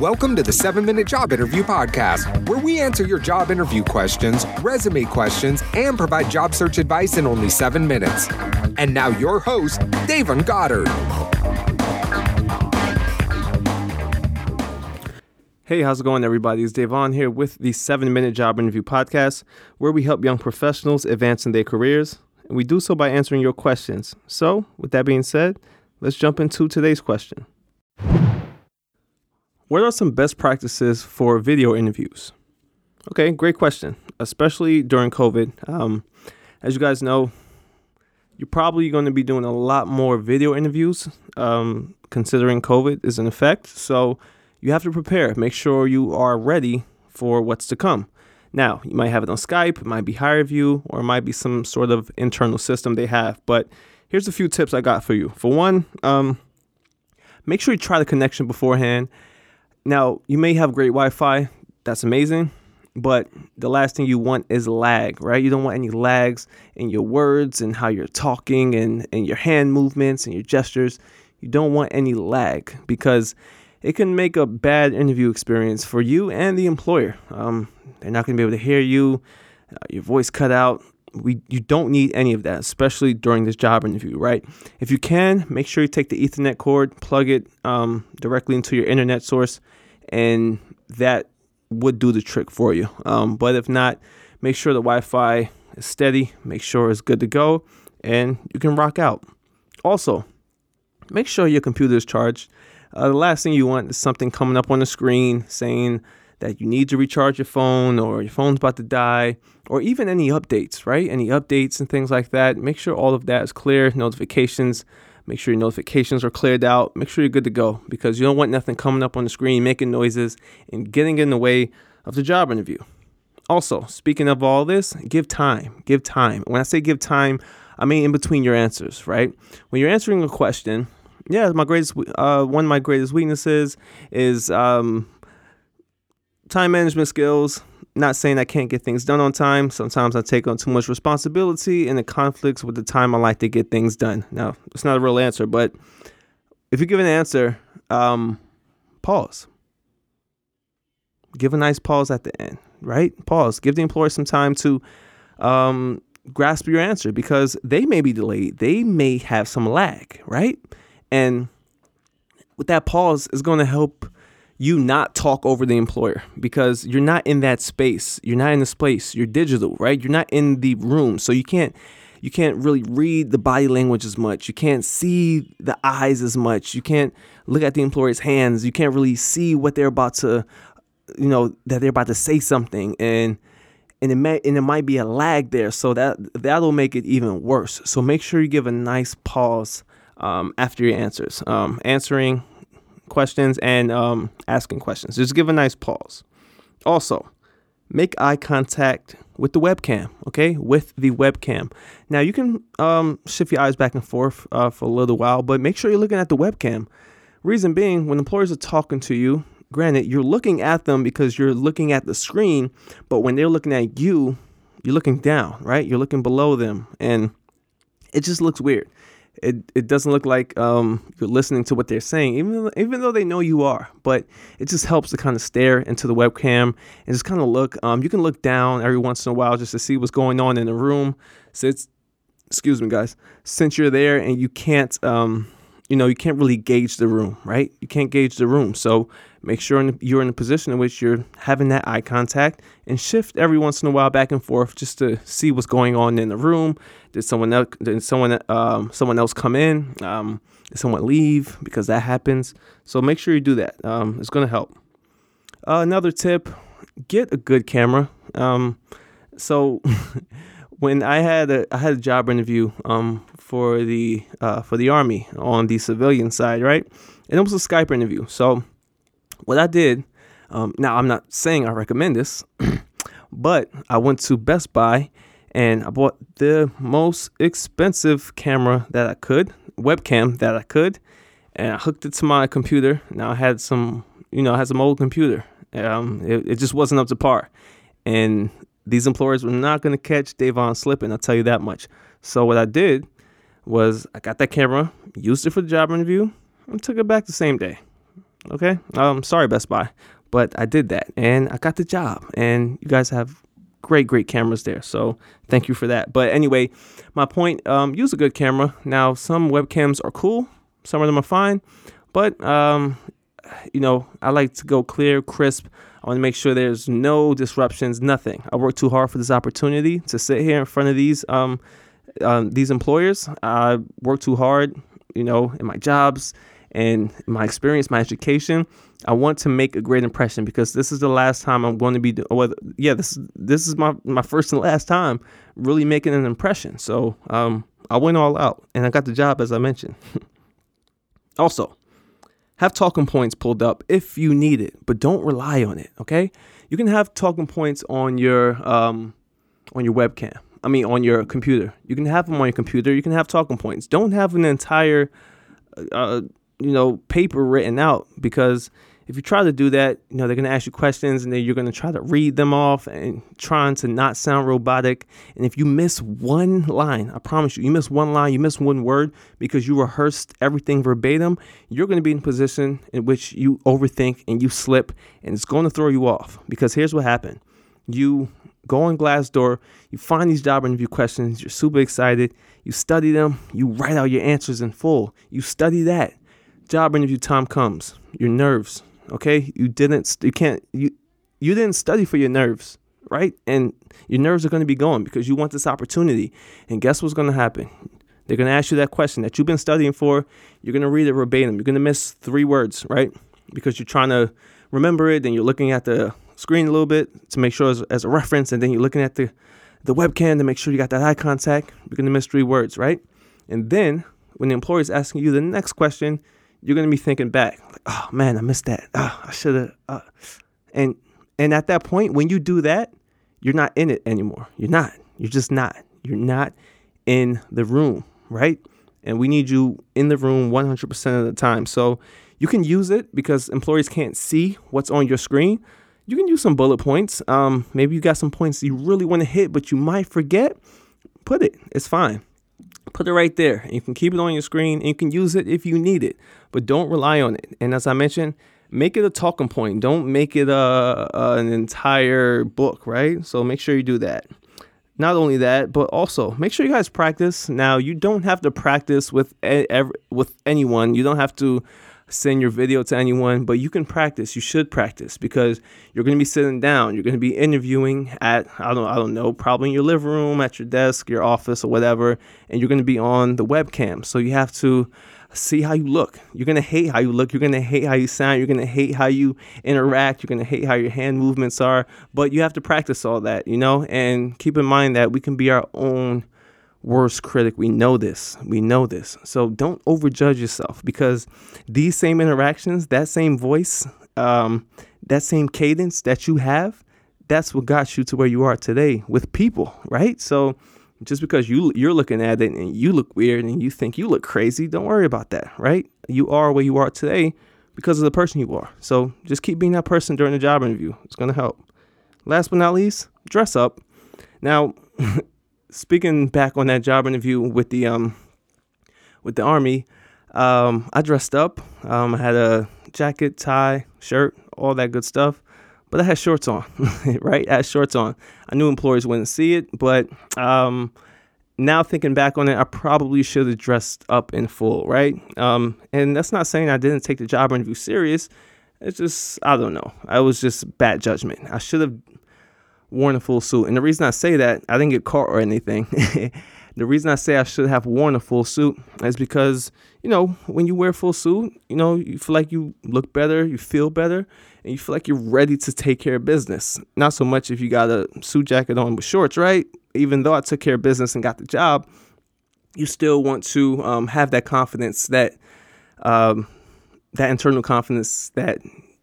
Welcome to the 7 Minute Job Interview Podcast, where we answer your job interview questions, resume questions, and provide job search advice in only 7 minutes. And now, your host, Dayvon Goddard. Hey, how's it going, everybody? It's Dayvon here with the 7 Minute Job Interview Podcast, where we help young professionals advance in their careers. And we do so by answering your questions. So, with that being said, let's jump into today's question. What are some best practices for video interviews? Okay, great question, especially during COVID. Um, as you guys know, you're probably going to be doing a lot more video interviews um, considering COVID is in effect. So you have to prepare. Make sure you are ready for what's to come. Now, you might have it on Skype, it might be HireVue, or it might be some sort of internal system they have. But here's a few tips I got for you. For one, um, make sure you try the connection beforehand now, you may have great Wi Fi, that's amazing, but the last thing you want is lag, right? You don't want any lags in your words and how you're talking and, and your hand movements and your gestures. You don't want any lag because it can make a bad interview experience for you and the employer. Um, they're not going to be able to hear you, uh, your voice cut out. We, you don't need any of that, especially during this job interview, right? If you can, make sure you take the Ethernet cord, plug it um, directly into your internet source, and that would do the trick for you. Um, but if not, make sure the Wi Fi is steady, make sure it's good to go, and you can rock out. Also, make sure your computer is charged. Uh, the last thing you want is something coming up on the screen saying that you need to recharge your phone or your phone's about to die or even any updates, right? Any updates and things like that. Make sure all of that is clear, notifications Make sure your notifications are cleared out. Make sure you're good to go because you don't want nothing coming up on the screen, making noises, and getting in the way of the job interview. Also, speaking of all this, give time. Give time. When I say give time, I mean in between your answers, right? When you're answering a question, yeah, my greatest uh, one of my greatest weaknesses is um, time management skills. Not saying I can't get things done on time. Sometimes I take on too much responsibility and it conflicts with the time I like to get things done. Now, it's not a real answer, but if you give an answer, um, pause. Give a nice pause at the end, right? Pause. Give the employer some time to um, grasp your answer because they may be delayed. They may have some lag, right? And with that pause is going to help you not talk over the employer because you're not in that space. You're not in the space. You're digital, right? You're not in the room. So you can't you can't really read the body language as much. You can't see the eyes as much. You can't look at the employer's hands. You can't really see what they're about to you know that they're about to say something and and it may and it might be a lag there so that that'll make it even worse so make sure you give a nice pause um, after your answers um, answering questions and um, asking questions. Just give a nice pause. Also, make eye contact with the webcam, okay? With the webcam. Now, you can um, shift your eyes back and forth uh, for a little while, but make sure you're looking at the webcam. Reason being, when employers are talking to you, granted, you're looking at them because you're looking at the screen, but when they're looking at you, you're looking down, right? You're looking below them, and it just looks weird it, it doesn't look like um, you're listening to what they're saying, even even though they know you are. But it just helps to kind of stare into the webcam and just kind of look. Um, you can look down every once in a while just to see what's going on in the room. Since, excuse me, guys, since you're there and you can't, um, you know, you can't really gauge the room, right? You can't gauge the room. So make sure you're in a position in which you're having that eye contact and shift every once in a while back and forth just to see what's going on in the room. Did someone else, did someone, um, someone else come in? Um, did someone leave? Because that happens. So make sure you do that. Um, it's going to help. Uh, another tip: get a good camera. Um, so when I had a I had a job interview um, for the uh, for the army on the civilian side, right? And it was a Skype interview. So what I did, um, now I'm not saying I recommend this, but I went to Best Buy and I bought the most expensive camera that I could, webcam that I could, and I hooked it to my computer. Now I had some, you know, I had some old computer. Um, it, it just wasn't up to par, and these employers were not going to catch Dayvon slipping. I'll tell you that much. So what I did was I got that camera, used it for the job interview, and took it back the same day. Okay. Um, sorry, Best Buy, but I did that and I got the job. And you guys have great, great cameras there. So thank you for that. But anyway, my point: um, use a good camera. Now, some webcams are cool. Some of them are fine, but um, you know, I like to go clear, crisp. I want to make sure there's no disruptions, nothing. I worked too hard for this opportunity to sit here in front of these um, um, these employers. I worked too hard, you know, in my jobs and my experience, my education. I want to make a great impression because this is the last time I'm going to be. Well, yeah, this this is my my first and last time really making an impression. So um, I went all out and I got the job as I mentioned. also, have talking points pulled up if you need it, but don't rely on it. Okay, you can have talking points on your um, on your webcam. I mean, on your computer. You can have them on your computer. You can have talking points. Don't have an entire, uh, you know, paper written out because if you try to do that, you know, they're going to ask you questions and then you're going to try to read them off and trying to not sound robotic. And if you miss one line, I promise you, you miss one line, you miss one word because you rehearsed everything verbatim, you're going to be in a position in which you overthink and you slip and it's going to throw you off. Because here's what happened you go on Glassdoor, you find these job interview questions, you're super excited, you study them, you write out your answers in full, you study that. Job interview time comes, your nerves, okay? You didn't you can't you you didn't study for your nerves right? And your nerves are going to be going because you want this opportunity. And guess what's going to happen? They're going to ask you that question that you've been studying for. You're going to read it verbatim. You're going to miss three words right? Because you're trying to remember it and you're looking at the screen a little bit to make sure as, as a reference. And then you're looking at the the webcam to make sure you got that eye contact. You're going to miss three words right? And then when the employer is asking you the next question you're gonna be thinking back, like, oh man, I missed that. Oh, I should have. Uh. And and at that point, when you do that, you're not in it anymore. You're not. You're just not. You're not in the room, right? And we need you in the room 100% of the time. So you can use it because employees can't see what's on your screen. You can use some bullet points. Um, maybe you got some points you really want to hit, but you might forget. Put it. It's fine put it right there. You can keep it on your screen and you can use it if you need it, but don't rely on it. And as I mentioned, make it a talking point. Don't make it a, a, an entire book, right? So make sure you do that. Not only that, but also make sure you guys practice. Now, you don't have to practice with every, with anyone. You don't have to send your video to anyone, but you can practice. You should practice because you're going to be sitting down. You're going to be interviewing at I don't I don't know, probably in your living room, at your desk, your office, or whatever, and you're going to be on the webcam. So you have to see how you look. You're going to hate how you look. You're going to hate how you sound. You're going to hate how you interact. You're going to hate how your hand movements are. But you have to practice all that, you know? And keep in mind that we can be our own worst critic. We know this. We know this. So don't overjudge yourself because these same interactions, that same voice, um, that same cadence that you have, that's what got you to where you are today with people, right? So just because you you're looking at it and you look weird and you think you look crazy, don't worry about that, right? You are where you are today because of the person you are. So just keep being that person during the job interview. It's gonna help. Last but not least, dress up. Now speaking back on that job interview with the um with the army, um, I dressed up. Um, I had a jacket, tie, shirt, all that good stuff. But I had shorts on, right? I had shorts on. I knew employers wouldn't see it, but um, now thinking back on it, I probably should have dressed up in full, right? Um, and that's not saying I didn't take the job interview serious. It's just I don't know. I was just bad judgment. I should have worn a full suit. And the reason I say that, I didn't get caught or anything. the reason I say I should have worn a full suit is because, you know, when you wear full suit, you know, you feel like you look better, you feel better, and you feel like you're ready to take care of business. Not so much if you got a suit jacket on with shorts, right? Even though I took care of business and got the job, you still want to um, have that confidence that um, that internal confidence that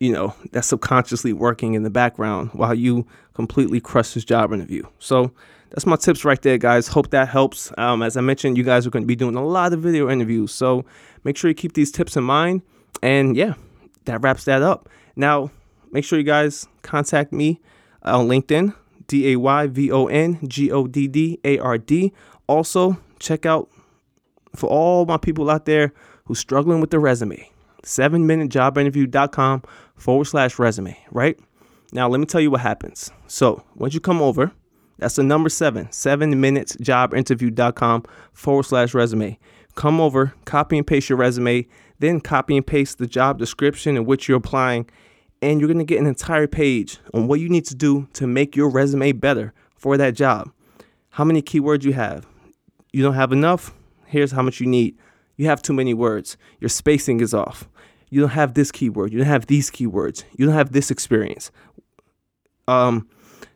you know, that's subconsciously working in the background while you completely crush this job interview. So that's my tips right there, guys. Hope that helps. Um, as I mentioned, you guys are going to be doing a lot of video interviews. So make sure you keep these tips in mind. And yeah, that wraps that up. Now, make sure you guys contact me on LinkedIn, D A Y V O N G O D D A R D. Also, check out for all my people out there who's struggling with the resume 7minutejobinterview.com forward slash resume, right? Now, let me tell you what happens. So, once you come over, that's the number seven, seven minutes jobinterview.com forward slash resume. Come over, copy and paste your resume, then copy and paste the job description in which you're applying, and you're gonna get an entire page on what you need to do to make your resume better for that job. How many keywords you have? You don't have enough? Here's how much you need. You have too many words. Your spacing is off. You don't have this keyword. You don't have these keywords. You don't have this experience. Um,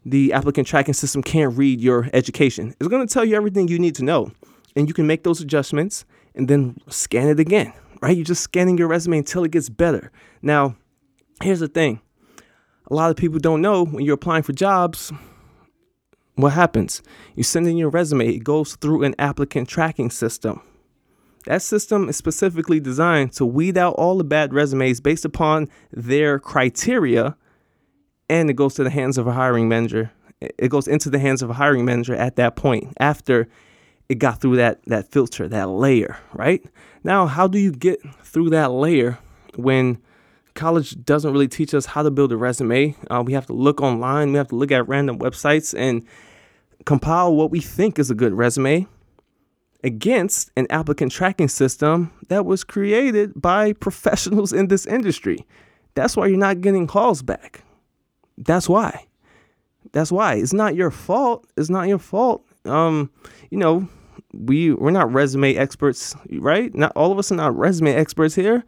the applicant tracking system can't read your education. It's going to tell you everything you need to know. And you can make those adjustments and then scan it again, right? You're just scanning your resume until it gets better. Now, here's the thing a lot of people don't know when you're applying for jobs, what happens? You send in your resume, it goes through an applicant tracking system. That system is specifically designed to weed out all the bad resumes based upon their criteria and it goes to the hands of a hiring manager. It goes into the hands of a hiring manager at that point after it got through that that filter, that layer, right? Now, how do you get through that layer when college doesn't really teach us how to build a resume? Uh, we have to look online, we have to look at random websites and compile what we think is a good resume against an applicant tracking system that was created by professionals in this industry. That's why you're not getting calls back. That's why. That's why. It's not your fault. It's not your fault. Um, you know, we we're not resume experts, right? Not all of us are not resume experts here.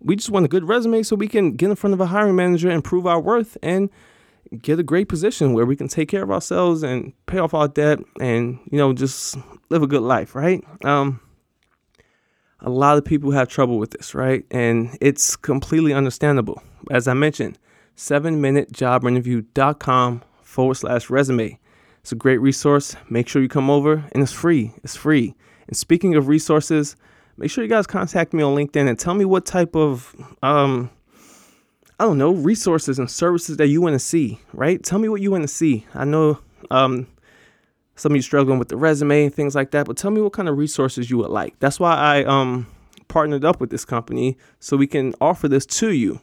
We just want a good resume so we can get in front of a hiring manager and prove our worth and get a great position where we can take care of ourselves and pay off our debt and you know just live a good life, right? Um, a lot of people have trouble with this, right? And it's completely understandable. As I mentioned, 7minutejobinterview.com forward slash resume. It's a great resource. Make sure you come over and it's free. It's free. And speaking of resources, make sure you guys contact me on LinkedIn and tell me what type of um I don't know, resources and services that you want to see, right? Tell me what you want to see. I know um some of you struggling with the resume and things like that, but tell me what kind of resources you would like. That's why I um partnered up with this company so we can offer this to you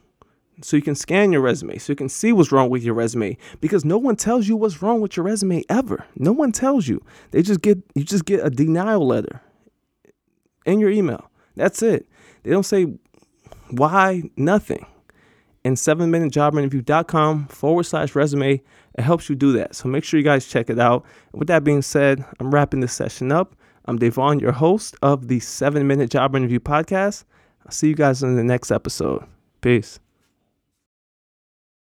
so you can scan your resume, so you can see what's wrong with your resume. Because no one tells you what's wrong with your resume ever. No one tells you. They just get you just get a denial letter in your email. That's it. They don't say why, nothing. And 7minutejobinterview.com forward slash resume, it helps you do that. So make sure you guys check it out. with that being said, I'm wrapping this session up. I'm Dayvon, your host of the 7 Minute Job Interview Podcast. I'll see you guys in the next episode. Peace.